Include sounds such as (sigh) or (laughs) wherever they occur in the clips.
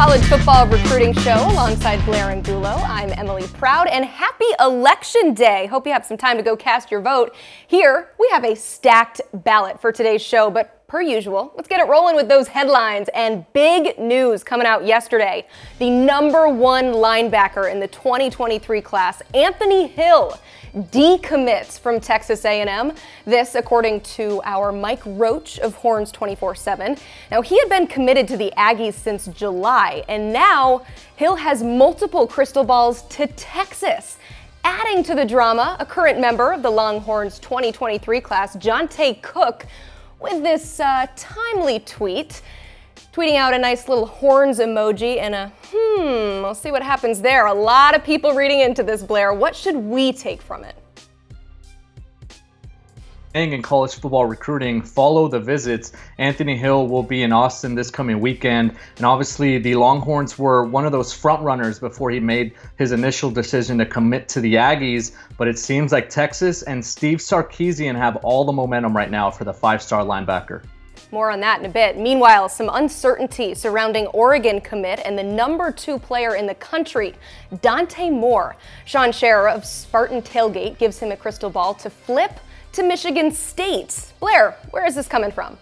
College Football Recruiting Show alongside Blair Angulo. I'm Emily Proud, and happy Election Day. Hope you have some time to go cast your vote. Here, we have a stacked ballot for today's show, but per usual, let's get it rolling with those headlines and big news coming out yesterday. The number one linebacker in the 2023 class, Anthony Hill, decommits from Texas A&M. This, according to our Mike Roach of Horns 24/7. Now, he had been committed to the Aggies since July, and now Hill has multiple crystal balls to Texas. Adding to the drama, a current member of the Longhorns 2023 class, Johntay Cook, with this uh, timely tweet, tweeting out a nice little horns emoji and a hmm, we'll see what happens there. A lot of people reading into this, Blair. What should we take from it? in college football recruiting, follow the visits. Anthony Hill will be in Austin this coming weekend. And obviously, the Longhorns were one of those front runners before he made his initial decision to commit to the Aggies. But it seems like Texas and Steve Sarkisian have all the momentum right now for the five star linebacker. More on that in a bit. Meanwhile, some uncertainty surrounding Oregon commit and the number two player in the country, Dante Moore. Sean Scherer of Spartan Tailgate gives him a crystal ball to flip to Michigan State. Blair, where is this coming from?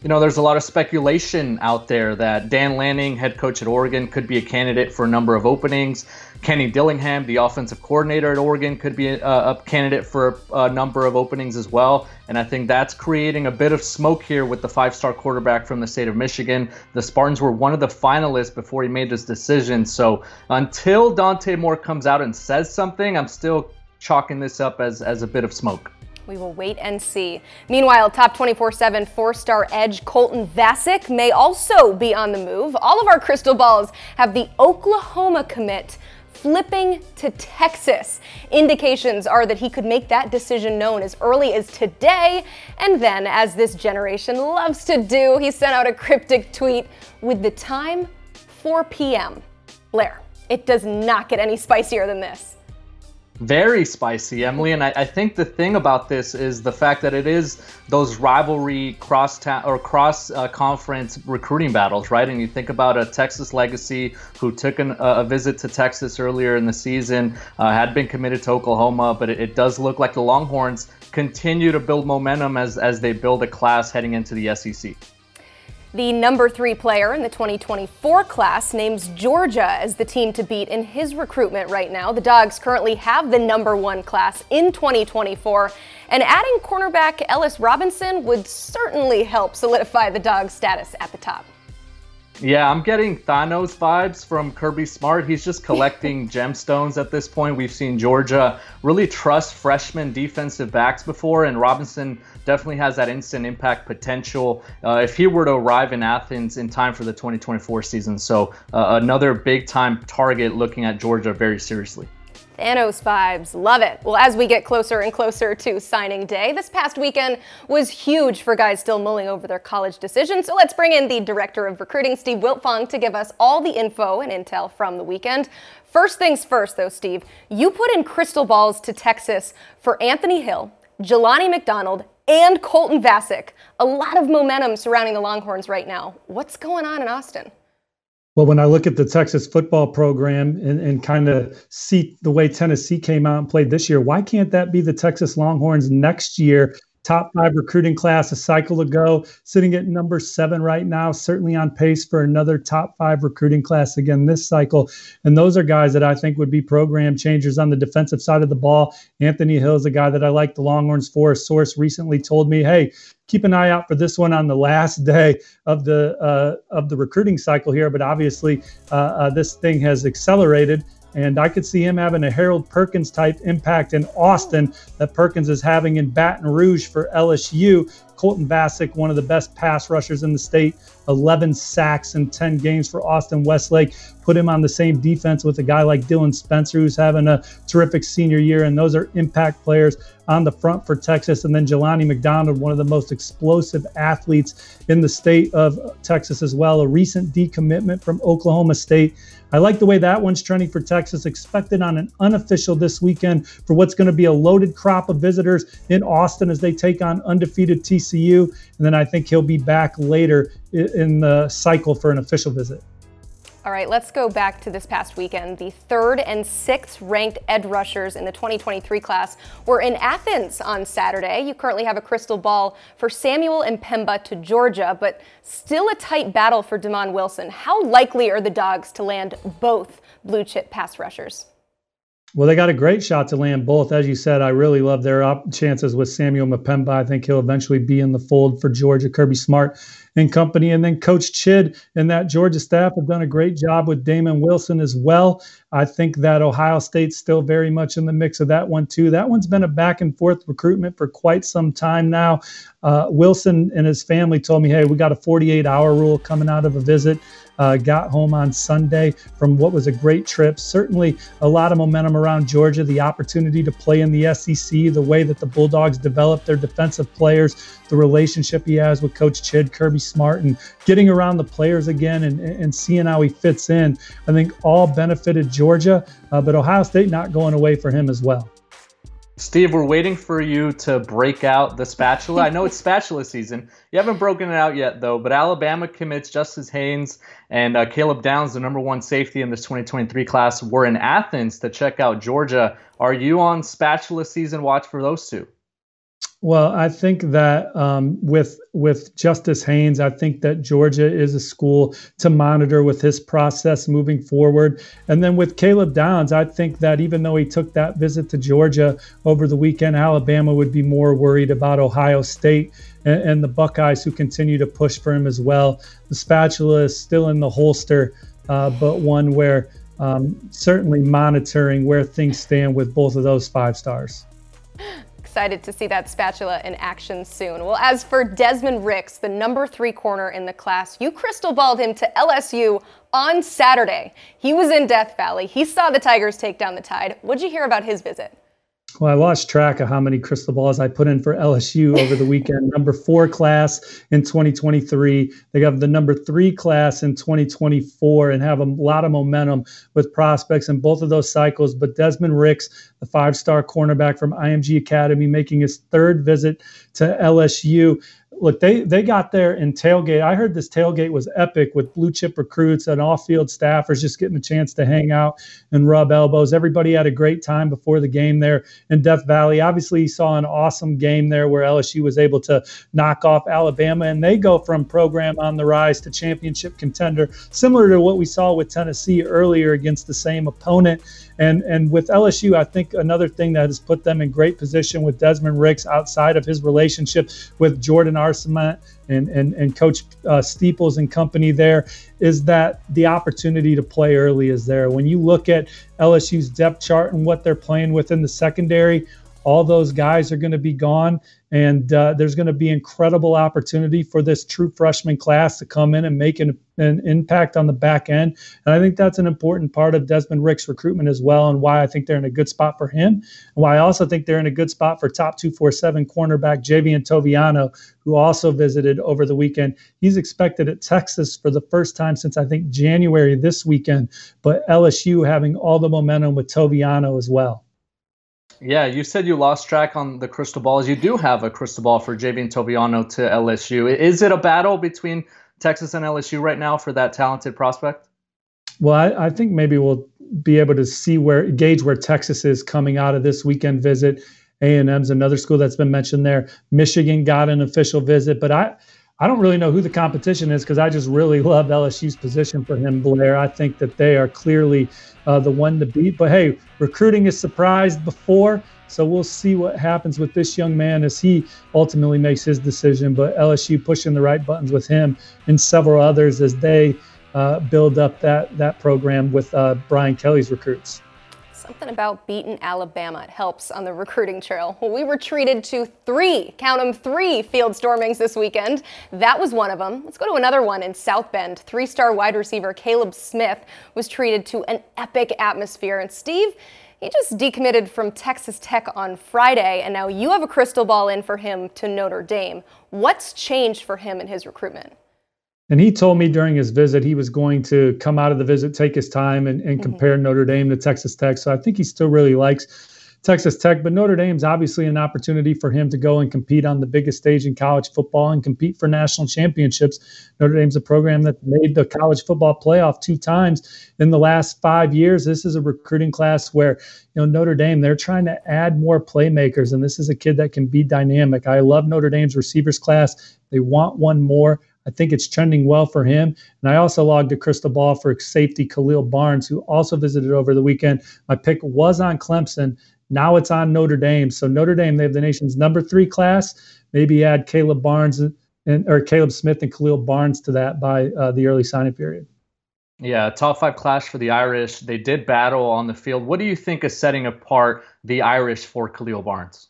You know, there's a lot of speculation out there that Dan Lanning, head coach at Oregon, could be a candidate for a number of openings. Kenny Dillingham, the offensive coordinator at Oregon, could be a, a, candidate for a, a, number of openings as well. And I think that's creating a bit of smoke here with the five star quarterback from the state of Michigan. The Spartans were one of the finalists before he made this decision. So until Dante Moore comes out and says something, I'm still chalking this up as, as a bit of smoke. We will wait and see. Meanwhile, top 24 7 four star edge Colton Vasek may also be on the move. All of our crystal balls have the Oklahoma commit flipping to Texas. Indications are that he could make that decision known as early as today. And then, as this generation loves to do, he sent out a cryptic tweet with the time 4 p.m. Blair, it does not get any spicier than this. Very spicy, Emily. And I, I, think the thing about this is the fact that it is those rivalry cross town or cross uh, conference recruiting battles, right? And you think about a Texas legacy who took an, uh, a visit to Texas earlier in the season, uh, had been committed to Oklahoma, but it, it does look like the Longhorns continue to build momentum as as they build a class heading into the SEC. The number three player in the 2024 class names Georgia as the team to beat in his recruitment right now. The Dogs currently have the number one class in 2024, and adding cornerback Ellis Robinson would certainly help solidify the Dogs' status at the top. Yeah, I'm getting Thanos vibes from Kirby Smart. He's just collecting (laughs) gemstones at this point. We've seen Georgia really trust freshman defensive backs before, and Robinson definitely has that instant impact potential uh, if he were to arrive in Athens in time for the 2024 season. So, uh, another big time target looking at Georgia very seriously. Thanos vibes. Love it. Well, as we get closer and closer to signing day, this past weekend was huge for guys still mulling over their college decision. So let's bring in the director of recruiting, Steve Wiltfong, to give us all the info and intel from the weekend. First things first, though, Steve, you put in crystal balls to Texas for Anthony Hill, Jelani McDonald, and Colton Vasek. A lot of momentum surrounding the Longhorns right now. What's going on in Austin? Well, when I look at the Texas football program and, and kind of see the way Tennessee came out and played this year, why can't that be the Texas Longhorns next year top five recruiting class a cycle ago, sitting at number seven right now, certainly on pace for another top five recruiting class again this cycle. And those are guys that I think would be program changers on the defensive side of the ball. Anthony Hill is a guy that I like the Longhorns for. A source recently told me, hey, keep an eye out for this one on the last (laughs) day of the uh, of the recruiting cycle here. But obviously, uh, uh, this thing has accelerated. And I could see him having a Harold Perkins type impact in Austin that Perkins is having in Baton Rouge for LSU. Colton Vasek, one of the best pass rushers in the state, 11 sacks in 10 games for Austin Westlake. Put him on the same defense with a guy like Dylan Spencer, who's having a terrific senior year. And those are impact players on the front for Texas. And then Jelani McDonald, one of the most explosive athletes in the state of Texas as well. A recent decommitment from Oklahoma State. I like the way that one's trending for Texas. Expected on an unofficial this weekend for what's going to be a loaded crop of visitors in Austin as they take on undefeated TCU. And then I think he'll be back later in the cycle for an official visit. All right, let's go back to this past weekend. The third and sixth ranked edge rushers in the 2023 class were in Athens on Saturday. You currently have a crystal ball for Samuel M'Pemba to Georgia, but still a tight battle for Demond Wilson. How likely are the Dogs to land both blue chip pass rushers? Well, they got a great shot to land both. As you said, I really love their op- chances with Samuel M'Pemba. I think he'll eventually be in the fold for Georgia. Kirby Smart and company. And then Coach Chid and that Georgia staff have done a great job with Demond Wilson as well. I think that Ohio State's still very much in the mix of that one, too. That one's been a back and forth recruitment for quite some time now. Uh, Wilson and his family told me, hey, we got a 48 hour rule coming out of a visit. Uh, got home on Sunday from what was a great trip. Certainly a lot of momentum around Georgia, the opportunity to play in the SEC, the way that the Bulldogs develop their defensive players, the relationship he has with Coach Chid, Kirby Smart, and getting around the players again and, and seeing how he fits in. I think all benefited Georgia, uh, but Ohio State not going away for him as well. Steve, we're waiting for you to break out the spatula. I know it's spatula season. You haven't broken it out yet, though. But Alabama commits Justice Haynes and uh, Caleb Downs, the number one safety in this 2023 class, were in Athens to check out Georgia. Are you on spatula season watch for those two? Well, I think that um, with with Justice Haynes, I think that Georgia is a school to monitor with his process moving forward. And then with Caleb Downs, I think that even though he took that visit to Georgia over the weekend, Alabama would be more worried about Ohio State and, and the Buckeyes who continue to push for him as well. The spatula is still in the holster, uh, but one where um, certainly monitoring where things stand with both of those five stars (laughs) excited to see that spatula in action soon. Well, as for Desmond Ricks, the number three corner in the class, you crystal balled him to LSU on Saturday. He was in Death Valley. He saw the Tigers take down the Tide. What'd you hear about his visit? Well, I lost track of how many crystal balls I put in for LSU over the weekend. (laughs) number four class in 2023. They have the number three class in 2024 and have a lot of momentum with prospects in both of those cycles. But Desmond Ricks, the five star cornerback from IMG Academy, making his third visit to LSU look, they they got there in tailgate. I heard this tailgate was epic with blue chip recruits and off field staffers just getting a chance to hang out and rub elbows. Everybody had a great time before the game there in Death Valley. Obviously, you saw an awesome game there where LSU was able to knock off Alabama, and they go from program on the rise to championship contender, similar to what we saw with Tennessee earlier against the same opponent. And and with LSU, I think another thing that has put them in great position with Desmond Ricks outside of his relationship with Jordan Arcement and and, and Coach uh, Steeples and company there is that the opportunity to play early is there. When you look at LSU's depth chart and what they're playing with in the secondary, all those guys are going to be gone. And uh, there's going to be incredible opportunity for this true freshman class to come in and make an, an impact on the back end. And I think that's an important part of Desmond Rick's recruitment as well, and why I think they're in a good spot for him. And why I also think they're in a good spot for top 247 cornerback Javien Toviano, who also visited over the weekend. He's expected at Texas for the first time since I think January this weekend, but LSU having all the momentum with Toviano as well. Yeah, you said you lost track on the crystal balls. You do have a crystal ball for Javien Toviano to LSU. Is it a battle between Texas and LSU right now for that talented prospect? Well, I, I think maybe we'll be able to see where gauge where Texas is coming out of this weekend visit. A&M's another school that's been mentioned there. Michigan got an official visit, but I I don't really know who the competition is because I just really love LSU's position for him, Blair. I think that they are clearly uh, the one to beat. But hey, recruiting is surprised before, so we'll see what happens with this young man as he ultimately makes his decision. But LSU pushing the right buttons with him and several others as they uh, build up that that program with uh, Brian Kelly's recruits. Something about beating Alabama. It helps on the recruiting trail. Well, we were treated to three, count them, three field stormings this weekend. That was one of them. Let's go to another one in South Bend. Three star wide receiver Caleb Smith was treated to an epic atmosphere. And Steve, he just decommitted from Texas Tech on Friday, and now you have a crystal ball in for him to Notre Dame. What's changed for him in his recruitment? And he told me during his visit he was going to come out of the visit, take his time, and, and mm-hmm. compare Notre Dame to Texas Tech. So I think he still really likes Texas Tech. But Notre Dame's obviously an opportunity for him to go and compete on the biggest stage in college football and compete for national championships. Notre Dame's a program that made the college football playoff two times in the last five years. This is a recruiting class where you know Notre Dame they're trying to add more playmakers, and this is a kid that can be dynamic. I love Notre Dame's receivers class. They want one more. I think it's trending well for him. And I also logged a crystal ball for safety Khalil Barnes, who also visited over the weekend. My pick was on Clemson. Now it's on Notre Dame. So Notre Dame, they have the nation's number three class. Maybe add Caleb Barnes and or Caleb Smith and Khalil Barnes to that by uh, the early signing period. Yeah, top five clash for the Irish. They did battle on the field. What do you think is setting apart the Irish for Khalil Barnes?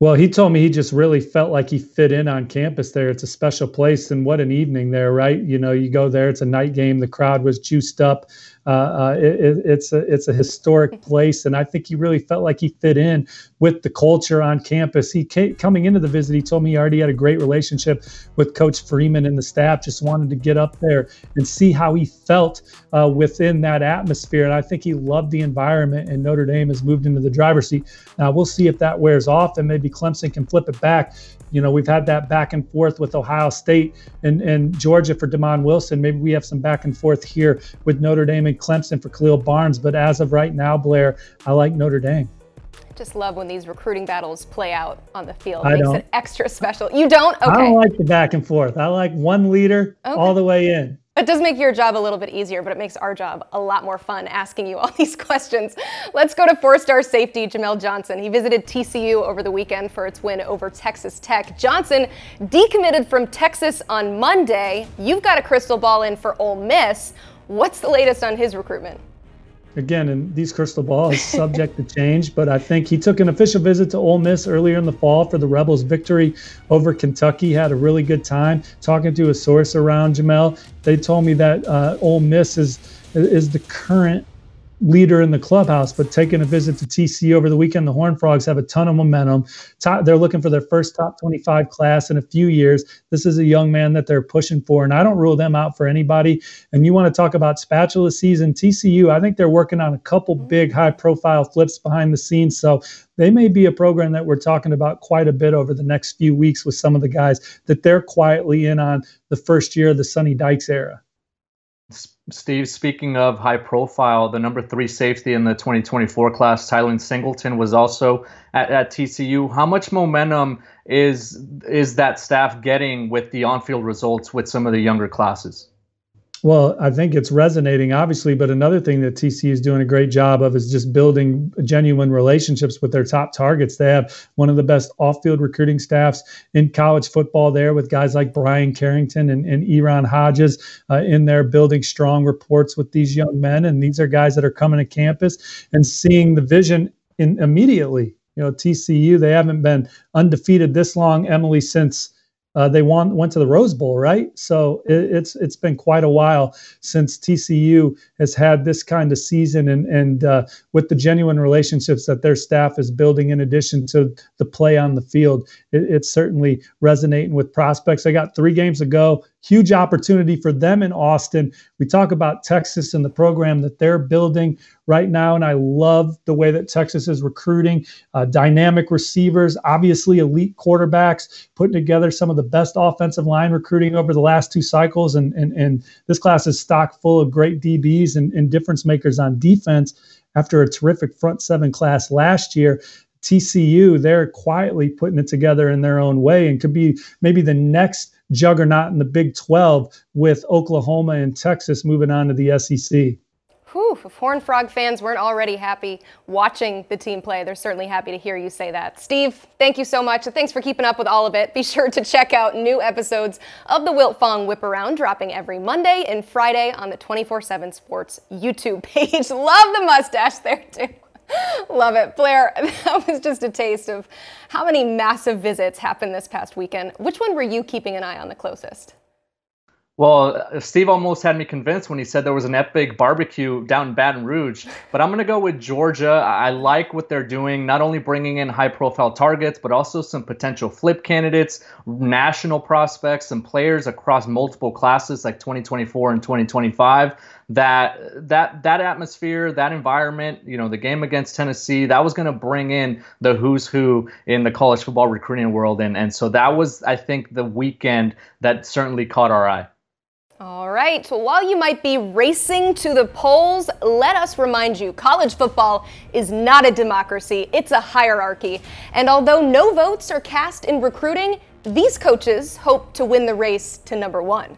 Well, he told me he just really felt like he fit in on campus there. It's a special place, and what an evening there, right? You know, you go there, it's a night game. The crowd was juiced up. Uh, uh, it, it's a it's a historic place, and I think he really felt like he fit in with the culture on campus. He came, coming into the visit, he told me he already had a great relationship with Coach Freeman and the staff. Just wanted to get up there and see how he felt uh, within that atmosphere, and I think he loved the environment. And Notre Dame has moved into the driver's seat. Now we'll see if that wears off, and maybe Clemson can flip it back. You know, we've had that back and forth with Ohio State and, and Georgia for Demond Wilson. Maybe we have some back and forth here with Notre Dame and Clemson for Khalil Barnes. But as of right now, Blair, I like Notre Dame just love when these recruiting battles play out on the field. I Makes don't. it extra special. You don't? Okay. I don't like the back and forth. I like one leader okay. all the way in. It does make your job a little bit easier, but it makes our job a lot more fun asking you all (laughs) these questions. Let's go to four star safety Jamel Johnson. He visited TCU over the weekend for its win over Texas Tech. Johnson decommitted from Texas on Monday. You've got a crystal ball in for Ole Miss. What's the latest on his recruitment? Again, and these crystal balls (laughs) subject to change, but I think he took an official visit to Ole Miss earlier in the fall for the Rebels' victory over Kentucky. Had a really good time talking to a source around Jamel. They told me that uh, Ole Miss is is the current leader in the clubhouse, but taking a visit to TC over the weekend, the Horn Frogs have a ton of momentum. Top, they're looking for their first top 25 class in a few years. This is a young man that they're pushing for, and I don't rule them out for anybody. And you want to talk about spatula season, TCU, I think they're working on a couple mm-hmm. big high profile flips behind the scenes. So they may be a program that we're talking about quite a bit over the next few weeks with some of the guys that they're quietly in on the first year of the Sonny Dykes era. Steve, speaking of high profile, the number three safety in the 2024 class, Tylen Singleton, was also at, at TCU. How much momentum is is that staff getting with the on-field results with some of the younger classes? Well, I think it's resonating, obviously. But another thing that TC is doing a great job of is just building genuine relationships with their top targets. They have one of the best off field recruiting staffs in college football there with guys like Brian Carrington and, and Iran Hodges uh, in there building strong reports with these young men. And these are guys that are coming to campus and seeing the vision in, immediately. You know, TCU, they haven't been undefeated this long, Emily, since uh, they won, went to the Rose Bowl, right? So it, it's it's been quite a while since TCU has had this kind of season, and and uh, with the genuine relationships that their staff is building, in addition to the play on the field, it, it's certainly resonating with prospects. They got three games to go. Huge opportunity for them in Austin. We talk about Texas and the program that they're building right now, and I love the way that Texas is recruiting uh, dynamic receivers, obviously elite quarterbacks, putting together some of the best offensive line recruiting over the last two cycles, and and, and this class is stocked full of great DBs and, and difference makers on defense after a terrific front seven class last year. TCU, they're quietly putting it together in their own way and could be maybe the next juggernaut in the Big 12 with Oklahoma and Texas moving on to the SEC. Whew, if Horn Frog fans weren't already happy watching the team play, they're certainly happy to hear you say that. Steve, thank you so much. Thanks for keeping up with all of it. Be sure to check out new episodes of the Wiltfong Whip Around, dropping every Monday and Friday on the 24 7 Sports YouTube (laughs) page. Love the mustache there, too. (laughs) Love it. Blair, (laughs) that was just a taste of how many massive visits happened this past weekend. Which one were you keeping an eye on the closest? Well, Steve almost had me convinced when he said there was an epic barbecue down in Baton Rouge. But I'm going to go with Georgia. I like what they're doing, not only bringing in high profile targets, but also some potential flip candidates, national prospects, and players across multiple classes like 2024 and 2025 that that that atmosphere, that environment, you know, the game against Tennessee, that was going to bring in the who's who in the college football recruiting world, and and so that was, I think, the weekend that certainly caught our eye. All right. Well, while you might be racing to the polls, let us remind you college football is not a democracy, it's a hierarchy. And although no votes are cast in recruiting, these coaches hope to win the race to number one.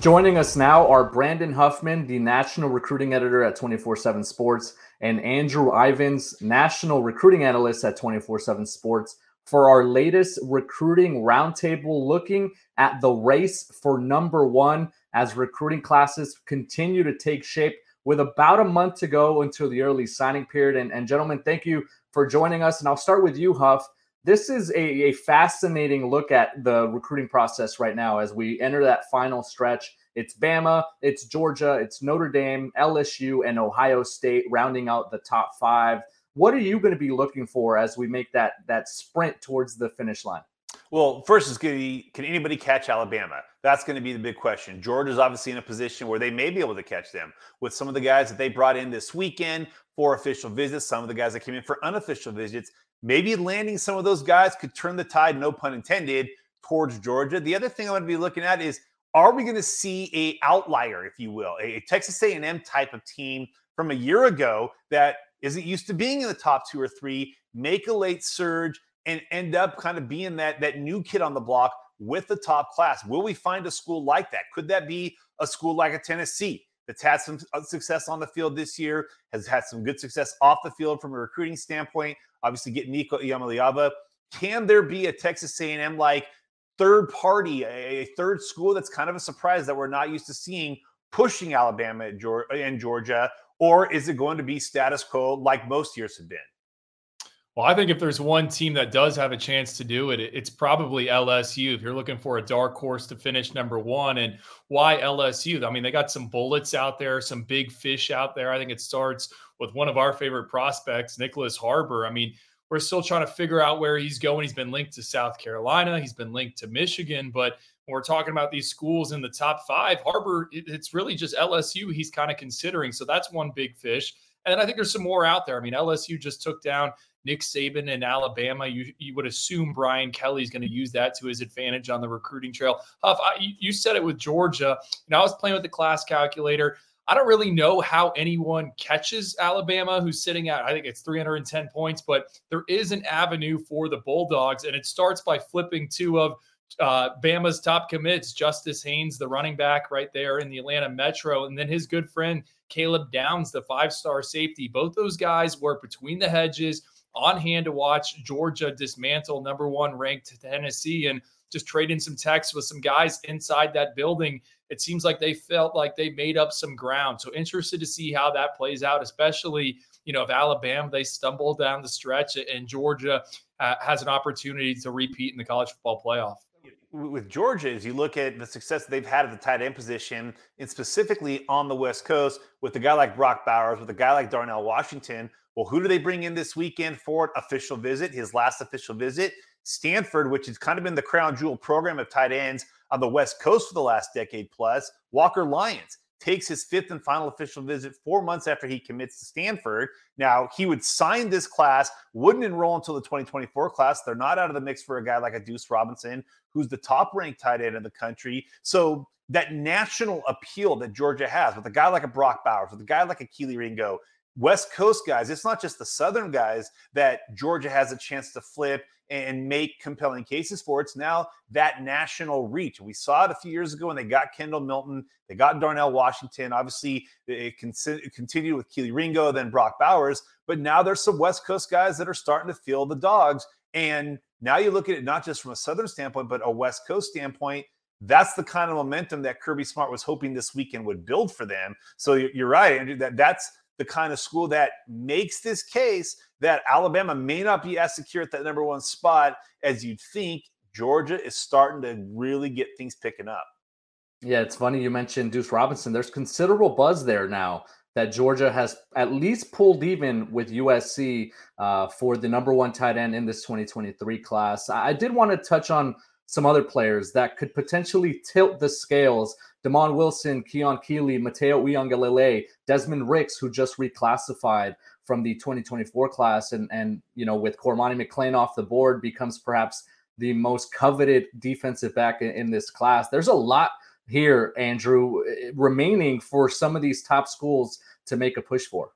Joining us now are Brandon Huffman, the national recruiting editor at 24 7 Sports, and Andrew Ivins, national recruiting analyst at 24 7 Sports, for our latest recruiting roundtable looking at the race for number one as recruiting classes continue to take shape with about a month to go until the early signing period. And, and gentlemen, thank you for joining us. And I'll start with you, Huff this is a, a, fascinating look at the recruiting process right now as we enter that final stretch. It's Bama, it's Georgia, it's Notre Dame, LSU, and Ohio State rounding out the top five. What are you going to be looking for as we make that that sprint towards the finish line? Well, first is going to be can anybody catch Alabama? That's going to be the big question. Georgia's obviously in a position where they may be able to catch them with some of the guys that they brought in this weekend for official visits, some of the guys that came in for unofficial visits maybe landing some of those guys could turn the tide, no pun intended, towards Georgia. The other thing I'm going to be looking at is are we going to see a outlier, if you will, a, Texas A&M type of team from a year ago that isn't used to being in the top two or three, make a late surge and end up kind of being that that new kid on the block with the top class. Will we find a school like that? Could that be a school like a Tennessee that's had some uh, success on the field this year, has had some good success off the field from a recruiting standpoint? Obviously get Nico Iamaleava. Can there be a Texas A&M like third party, a, third school that's kind of a surprise that we're not used to seeing pushing Alabama and Georgia, or is it going to be status quo like most years have been? Well, I think if there's one team that does have a chance to do it, it's probably LSU. If you're looking for a dark horse to finish number one, and why LSU? I mean, they got some bullets out there, some big fish out there. I think it starts with one of our favorite prospects, Nyckoles Harbor. I mean, we're still trying to figure out where he's going. He's been linked to South Carolina, he's been linked to Michigan, but when we're talking about these schools in the top five, Harbor, it's really just LSU he's kind of considering. So that's one big fish. And then I think there's some more out there. I mean, LSU just took down Nick Saban in Alabama. You you would assume Brian Kelly's going to use that to his advantage on the recruiting trail. Huff, I, you said it with Georgia. You know, I was playing with the class calculator. I don't really know how anyone catches Alabama, who's sitting at, I think it's 310 points, but there is an avenue for the Bulldogs, and it starts by flipping two of uh, Bama's top commits, Justice Haynes, the running back right there in the Atlanta Metro, and then his good friend Caleb Downs, the five star safety. Both those guys were between the hedges on hand to watch Georgia dismantle number one ranked Tennessee and just trading some texts with some guys inside that building. It seems like they felt like they made up some ground. So interested to see how that plays out, especially you know if Alabama they stumble down the stretch and Georgia uh, has an opportunity to repeat in the college football playoff with Georgia, as you look at the success they've had at the tight end position, and specifically on the West Coast, with a guy like Brock Bowers, with a guy like Darnell Washington, well, who do they bring in this weekend for an official visit? His last official visit, Stanford, which has kind of been the crown jewel program of tight ends on the West Coast for the last decade plus. Walker Lyons takes his fifth and final official visit four months after he commits to Stanford. Now, he would sign this class, wouldn't enroll until the 2024 class. They're not out of the mix for a guy like a Duce Robinson, who's the top ranked tight end in the country. So, that national appeal that Georgia has with a guy like a Brock Bowers, with a guy like a Kelee Ringo, West Coast guys, it's not just the Southern guys that Georgia has a chance to flip and make compelling cases for. It's now that national reach. We saw it a few years ago when they got Kendall Milton, they got Darnell Washington. Obviously, it continued with Kelee Ringo, then Brock Bowers. But now there's some West Coast guys that are starting to feel the dogs. And now you look at it not just from a Southern standpoint, but a West Coast standpoint. That's the kind of momentum that Kirby Smart was hoping this weekend would build for them. So you're right, Andrew. That that's the kind of school that makes this case that Alabama may not be as secure at that number one spot as you'd think. Georgia is starting to really get things picking up. Yeah, it's funny you mentioned Duce Robinson. There's considerable buzz there now that Georgia has at least pulled even with USC uh, for the number one tight end in this 2023 class. I did want to touch on some other players that could potentially tilt the scales Demond Wilson, Keon Keeley, Matayo Uiagalelei, Desmond Ricks, who just reclassified from the 2024 class, and and you know with Cormani McClain off the board, becomes perhaps the most coveted defensive back in, in this class. There's a lot here, Andrew, eh, remaining for some of these top schools to make a push for.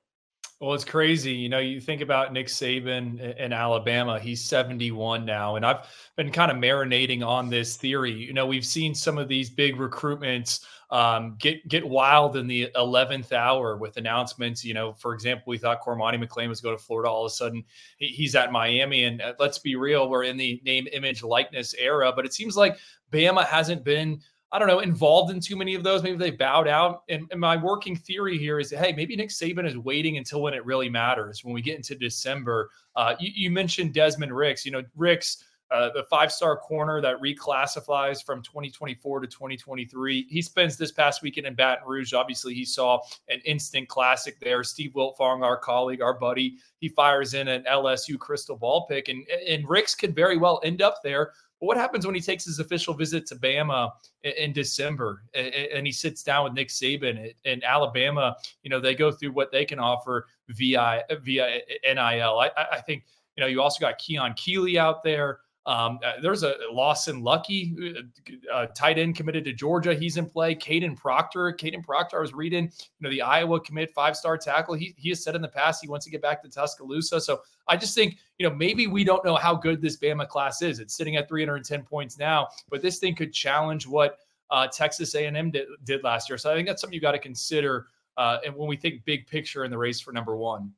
Well, it's crazy. You know, you think about Nick Saban in Alabama, he's 71 now. And I've been kind of marinating on this theory. You know, we've seen some of these big recruitments um, get get wild in the 11th hour with announcements. You know, for example, we thought Cormani McClain was going to Florida. All of a sudden, he's at Miami. And uh, let's be real, we're in the name, image, likeness era. But it seems like Bama hasn't been – I don't know, involved in too many of those. Maybe they bowed out. And, and, my working theory here is, hey, maybe Nick Saban is waiting until when it really matters. When we get into December, uh, you, you, mentioned Desmond Ricks. You know, Ricks, uh, the five-star corner that reclassifies from 2024 to 2023. He spends this past weekend in Baton Rouge. Obviously, he saw an instant classic there. Steve Wiltfong, our colleague, our buddy, he fires in an LSU crystal ball pick, and and Ricks could very well end up there but what happens when he takes his official visit to Bama in, in December and, and, he sits down with Nick Saban and Alabama? You know, they go through what they can offer via via NIL. I, I think you know you also got Keon Keeley out there. Um, uh, there's a Lawson Luckie, uh, uh, tight end committed to Georgia. He's in play. Kadyn Proctor. Kadyn Proctor, I was reading, you know, the Iowa commit five star tackle. He, he has said in the past he wants to get back to Tuscaloosa. So I just think, you know, maybe we don't know how good this Bama class is. It's sitting at 310 points now, but this thing could challenge what uh, Texas A&M did, did, last year. So I think that's something you got to consider. Uh, and when we think big picture in the race for number one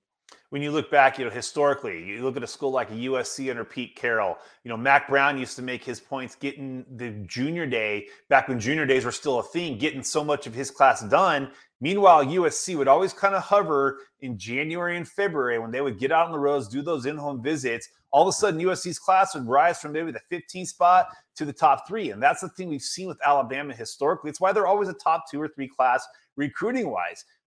when you look back, you know, historically, you look at a school like USC under Pete Carroll. You know, Mack Brown used to make his points getting the junior day back when junior days were still a thing, getting so much of his class done. Meanwhile, USC would always kind of hover in January and February when they would get out on the roads, do those in-home visits. All of a sudden, USC's class would rise from maybe the 15th spot to the top three, and that's the thing we've seen with Alabama historically. It's why they're always a top two or three class recruiting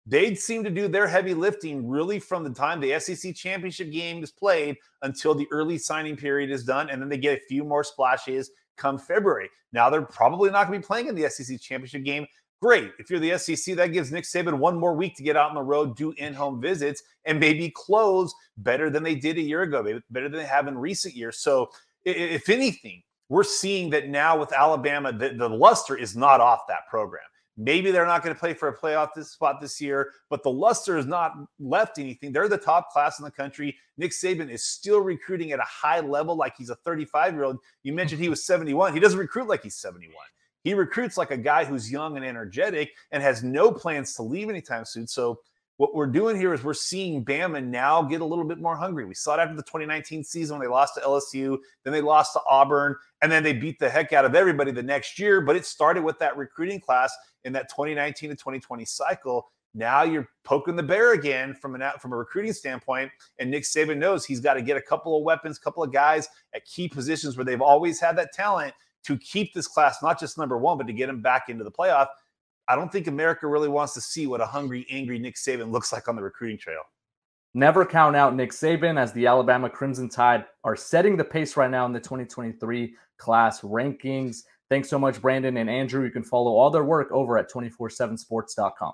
wise they seem to do their heavy lifting really from the time the SEC championship game is played until the early signing period is done. And then they get a few more splashes come February. Now they're probably not going to be playing in the SEC championship game. Great. If you're the SEC, that gives Nick Saban one more week to get out on the road, do in home visits, and maybe close better than they did a year ago, better than they have in recent years. So, if anything, we're seeing that now with Alabama, the, the luster is not off that program. Maybe they're not going to play for a playoff this spot this year, but the luster has not left anything. They're the top class in the country. Nick Saban is still recruiting at a high level, like he's a 35 year old. You mentioned he mm-hmm. was 71. He doesn't recruit like he's 71. He recruits like a guy who's young and energetic and has no plans to leave anytime soon. So what we're doing here is we're seeing Bama now get a little bit more hungry. We saw it after the 2019 season when they lost to LSU, then they lost to Auburn, and then they beat the heck out of everybody the next year. But it started with that recruiting class in that 2019 to 2020 cycle. Now you're poking the bear again from an from a recruiting standpoint, and Nick Saban knows he's got to get a couple of weapons, couple of guys at key positions where they've always had that talent to keep this class not just number one, but to get them back into the playoff. I don't think America really wants to see what a hungry, angry Nick Saban looks like on the recruiting trail. Never count out Nick Saban as the Alabama Crimson Tide are setting the pace right now in the 2023 class rankings. Thanks so much, Brandon and Andrew. You can follow all their work over at 247sports.com.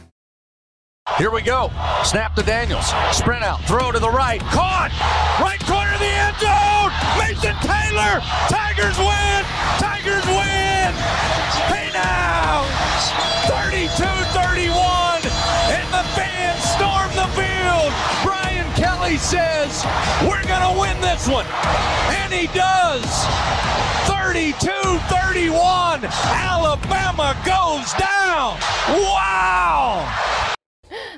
Here we go. Snap to Daniels. Sprint out. Throw to the right. Caught. Right corner of the end zone. Mason Taylor. Tigers win. Tigers win. Hey now. 32-31. And the fans storm the field. Brian Kelly says, we're going to win this one. And he does. 32-31. Alabama goes down. Wow.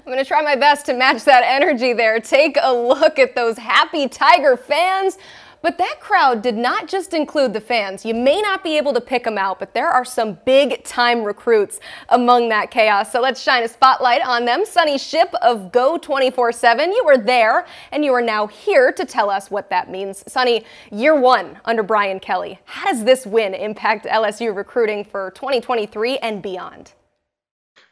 I'm going to try my best to match that energy there. Take a look at those happy Tiger fans. But that crowd did not just include the fans. You may not be able to pick them out, but there are some big time recruits among that chaos. So let's shine a spotlight on them. Sonny Shipp of Geaux 24 7. You were there and you are now here to tell us what that means. Sonny, year one under Brian Kelly. How does this win impact LSU recruiting for 2023 and beyond?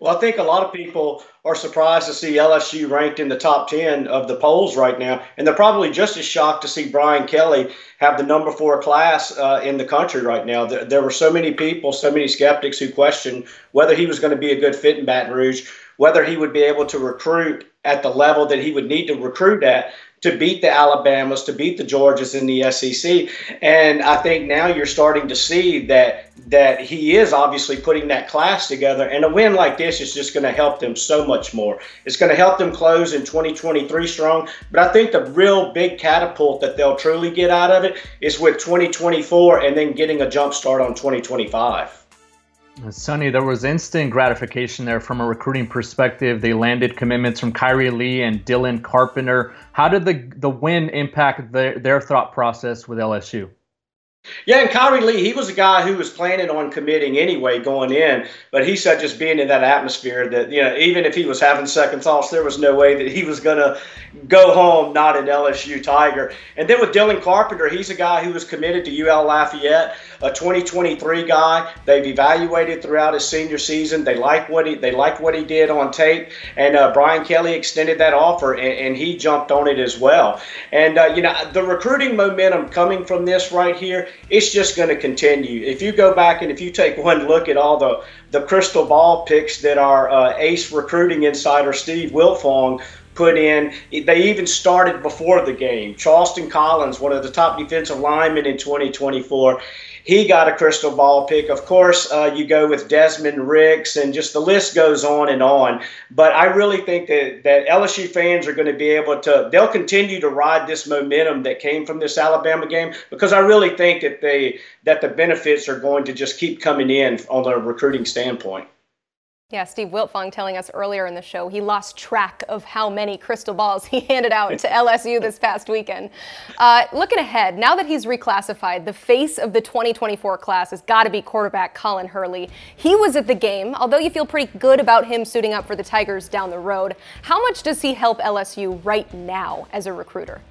Well, I think a lot of people are surprised to see LSU ranked in the top 10 of the polls right now. And they're probably just as shocked to see Brian Kelly have the number four class uh, in the country right now. There, there, were so many people, so many skeptics who questioned whether he was going to be a good fit in Baton Rouge, whether he would be able to recruit at the level that he would need to recruit at to beat the Alabamas, to beat the Georgias in the SEC. And I think now you're starting to see that that he is obviously putting that class together. And a win like this is just going to help them so much more. It's going to help them close in 2023 strong. But I think the real big catapult that they'll truly get out of it is with 2024 and then getting a jump start on 2025. Sonny, there was instant gratification there from a recruiting perspective. They landed commitments from Kyrie Lee and Dylan Carpenter. How did the the win impact their, their thought process with LSU? Yeah, and Kyrie Lee, he was a guy who was planning on committing anyway going in, but he said just being in that atmosphere that, you know, even if he was having second thoughts, there was no way that he was going to go home not an LSU Tiger. And then with Dylan Carpenter, he's a guy who was committed to UL Lafayette, a 2023 guy. They've evaluated throughout his senior season. They like what he they like what he did on tape, and uh, Brian Kelly extended that offer, and, and, he jumped on it as well. And uh, you know the recruiting momentum coming from this right here, it's just going to continue. If you go back and if you take one look at all the the crystal ball picks that our uh, ace recruiting insider Steve Wiltfong put in. They even started before the game. Charleston Collins, one of the top defensive linemen in 2024, he got a crystal ball pick. Of course, uh, you go with Desmond Ricks, and just the list goes on and on. But I really think that, that LSU fans are going to be able to, they'll continue to ride this momentum that came from this Alabama game because I really think that they that the benefits are going to just keep coming in on a recruiting standpoint. Yeah, Steve Wiltfong telling us earlier in the show he lost track of how many crystal balls (laughs) he handed out to LSU this past weekend. Uh, looking ahead, now that he's reclassified, the face of the 2024 class has got to be quarterback Colin Hurley. He was at the game, although you feel pretty good about him suiting up for the Tigers down the road. How much does he help LSU right now as a recruiter?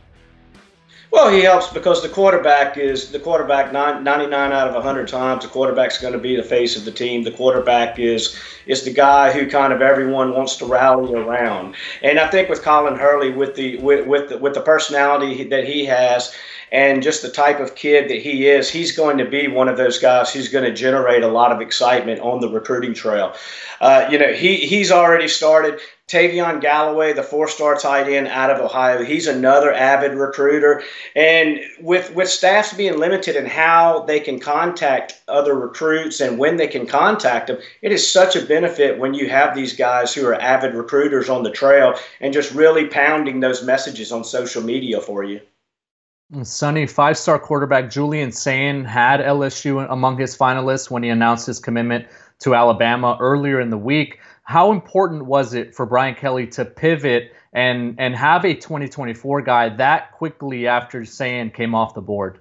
Well, he helps because the quarterback is the quarterback 99 out of 100 times. The quarterback's going to be the face of the team. The quarterback is is the guy who kind of everyone wants to rally around. And I think with Colin Hurley, with the with with the, with the personality that he has, and just the type of kid that he is, he's going to be one of those guys who's going to generate a lot of excitement on the recruiting trail. Uh, you know, he he's already started. Tavion Galloway, the four-star tight end out of Ohio, he's another avid recruiter. And with with staffs being limited in how they can contact other recruits and when they can contact them, it is such a benefit when you have these guys who are avid recruiters on the trail and just really pounding those messages on social media for you. Sonny, five star quarterback Julian Sayin had LSU among his finalists when he announced his commitment to Alabama earlier in the week how important was it for Brian Kelly to pivot and and have a 2024 guy that quickly after Sayin came off the board?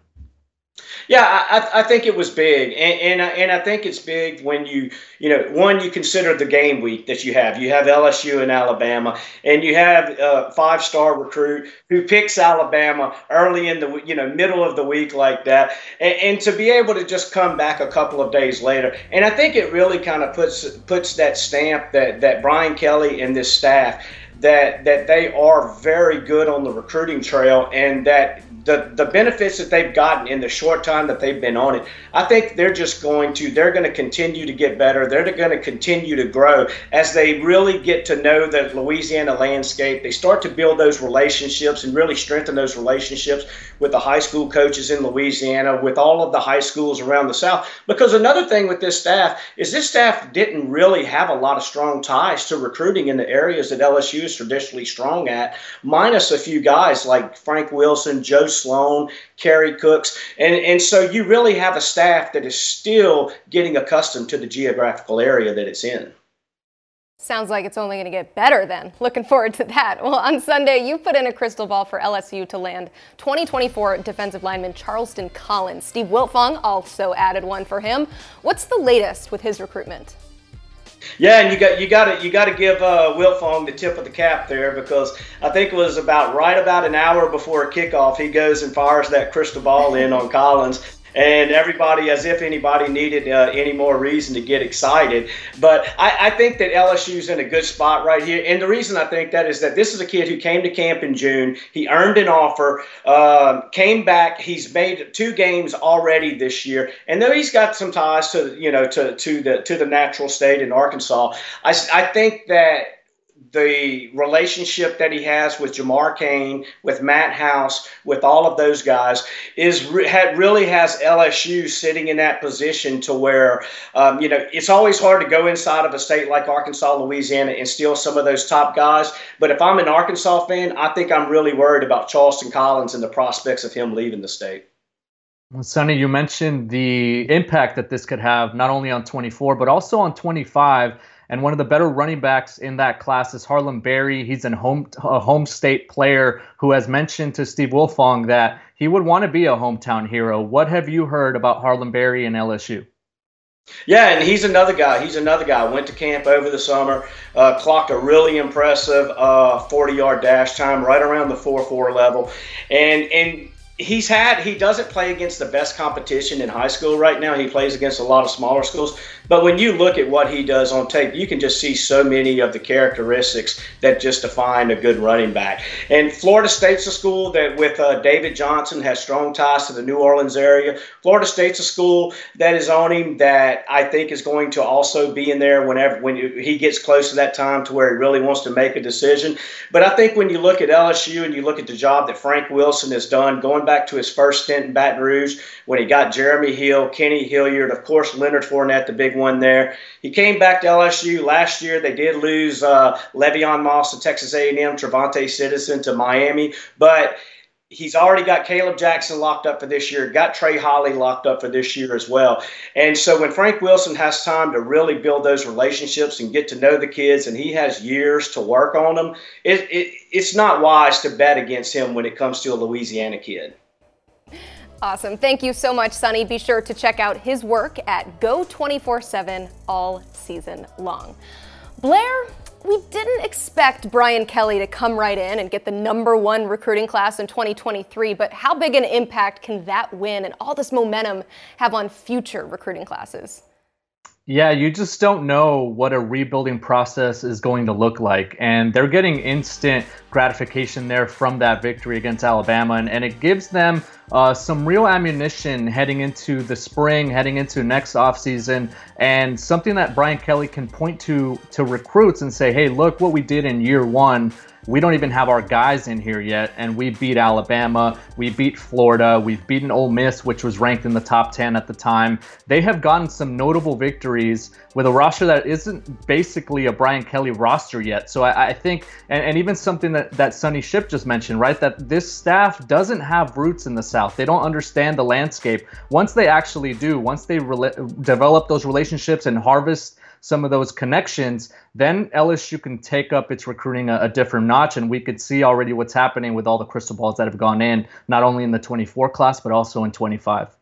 Yeah, I, I think it was big, and and I, and I think it's big when you you know one you consider the game week that you have. You have LSU and Alabama, and you have a five star recruit who picks Alabama early in the you know middle of the week like that, and, and to be able to just come back a couple of days later, and I think it really kind of puts puts that stamp that that Brian Kelly and this staff that that they are very good on the recruiting trail and that the the benefits that they've gotten in the short time that they've been on it, I think they're just going to they're going to continue to get better. They're going to continue to grow as they really get to know the Louisiana landscape. They start to build those relationships and really strengthen those relationships with the high school coaches in Louisiana, with all of the high schools around the South. Because another thing with this staff is this staff didn't really have a lot of strong ties to recruiting in the areas that LSU is traditionally strong at, minus a few guys like Frank Wilson, Joe Sloan, Kerry Cooks. And, and so you really have a staff that is still getting accustomed to the geographical area that it's in. Sounds like it's only going to get better then. Looking forward to that. (laughs) Well, on Sunday, you put in a crystal ball for LSU to land 2024 defensive lineman Charleston Collins. Steve Wiltfong also added one for him. What's the latest with his recruitment? Yeah, and you got you got to you got to give uh, Wiltfong the tip of the cap there because I think it was about right about an hour before kickoff he goes and fires that crystal ball in on Collins, and everybody, as if anybody needed uh, any more reason to get excited. But I, I, think that LSU's in a good spot right here. And the reason I think that is that this is a kid who came to camp in June. He earned an offer, uh, came back. He's made two games already this year. And though he's got some ties to, you know, to, to the to the natural state in Arkansas, I, I think that the relationship that he has with Jamar Cain, with Matt House, with all of those guys is really has LSU sitting in that position to where um, you know it's always hard to go inside of a state like Arkansas, Louisiana, and steal some of those top guys. But if I'm an Arkansas fan, I think I'm really worried about Charleston Collins and the prospects of him leaving the state. Well, Sonny, you mentioned the impact that this could have not only on 24 but also on 25 and one of the better running backs in that class is Harlem Berry. He's a home a home state player who has mentioned to Steve Wiltfong that he would want to be a hometown hero. What have you heard about Harlem Berry and LSU? Yeah, and he's another guy. He's another guy. Went to camp over the summer, uh, clocked a really impressive 40-yard uh, dash time, right around the 4-4 level, and and he's had he doesn't play against the best competition in high school right now. He plays against a lot of smaller schools. But when you look at what he does on tape, you can just see so many of the characteristics that just define a good running back. And Florida State's a school that, with uh, David Johnson, has strong ties to the New Orleans area. Florida State's a school that is on him that I think is going to also be in there whenever when he gets close to that time to where he really wants to make a decision. But I think when you look at LSU and you look at the job that Frank Wilson has done, going back to his first stint in Baton Rouge when he got Jeremy Hill, Kenny Hilliard, of course Leonard Fournette, the big one there. He came back to LSU last year. They did lose uh, Le'Veon Moss to Texas A&M, Trevonte Citizen to Miami, but he's already got Kaleb Jackson locked up for this year, got Trey Holly locked up for this year as well. And so when Frank Wilson has time to really build those relationships and get to know the kids, and he has years to work on them, it, it, it's not wise to bet against him when it comes to a Louisiana kid. Awesome. Thank you so much, Sonny. Be sure to check out his work at Geaux 24 7 all season long. Blair, we didn't expect Brian Kelly to come right in and get the number one recruiting class in 2023, but how big an impact can that win and all this momentum have on future recruiting classes? Yeah, you just don't know what a rebuilding process is going to look like. And they're getting instant gratification there from that victory against Alabama. And, and it gives them uh, some real ammunition heading into the spring, heading into next offseason, and something that Brian Kelly can point to to recruits and say, hey, look what we did in year one we don't even have our guys in here yet, and we beat Alabama, we beat Florida, we've beaten Ole Miss, which was ranked in the top 10 at the time. They have gotten some notable victories with a roster that isn't basically a Brian Kelly roster yet. So I, I think, and, and, even something that, that Sonny Shipp just mentioned, right, that this staff doesn't have roots in the South. They don't understand the landscape. Once they actually do, once they re- develop those relationships and harvest some of those connections, then LSU can take up its recruiting a, a, different notch. And we could see already what's happening with all the crystal balls that have gone in, not only in the 24 class, but also in 25.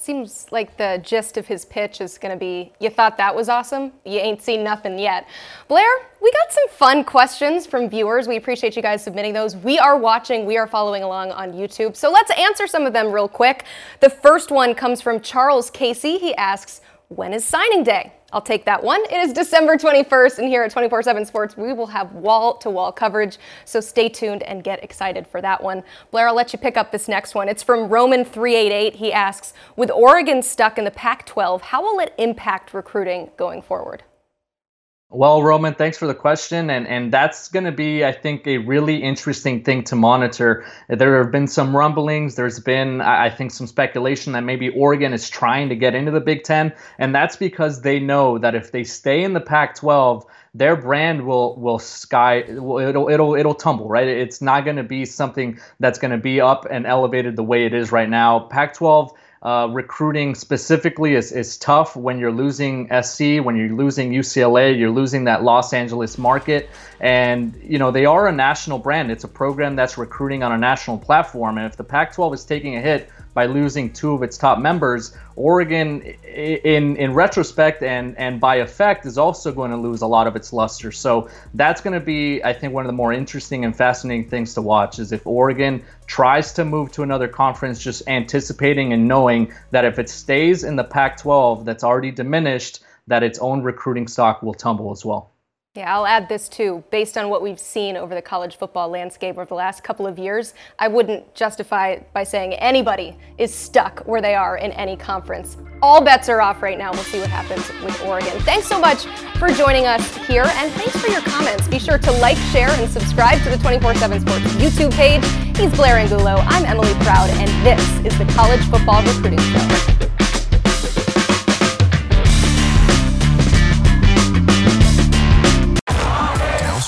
Seems like the gist of his pitch is going to be you thought that was awesome? You ain't seen nothing yet. Blair, we got some fun questions from viewers. We appreciate you guys submitting those. We are watching, we are following along on YouTube. So let's answer some of them real quick. The first one comes from Charles Casey. He asks, When is signing day? I'll take that one. It is December 21st, and here at 24 7 Sports, we will have wall to wall coverage. So stay tuned and get excited for that one. Blair, I'll let you pick up this next one. It's from Roman388. He asks With Oregon stuck in the Pac 12, how will it impact recruiting going forward? Well, Roman, thanks for the question. And, and that's going to be, I think, a really interesting thing to monitor. There have been some rumblings. There's been, I think, some speculation that maybe Oregon is trying to get into the Big Ten. And that's because they know that if they stay in the Pac 12, their brand will will sky it'll it'll it'll tumble right it's not going to be something that's going to be up and elevated the way it is right now pac 12 uh, recruiting specifically is, is tough when you're losing SC, when you're losing UCLA, you're losing that Los Angeles market. And, you know, they are a national brand. It's a program that's recruiting on a national platform. And if the Pac 12 is taking a hit by losing two of its top members, Oregon, in in retrospect and and by effect, is also going to lose a lot of its luster. So that's going to be, I think, one of the more interesting and fascinating things to watch is if Oregon tries to move to another conference, just anticipating and knowing that if it stays in the Pac-12, that's already diminished, that its own recruiting stock will tumble as well. Yeah, I'll add this too. Based on what we've seen over the college football landscape over the last couple of years, I wouldn't justify it by saying anybody is stuck where they are in any conference. All bets are off right now. We'll see what happens with Oregon. Thanks so much for joining us here, and thanks for your comments. Be sure to like, share, and subscribe to the 24 7 Sports YouTube page. He's Blair Angulo. I'm Emily Proud, and this is the College Football Recruiting Show.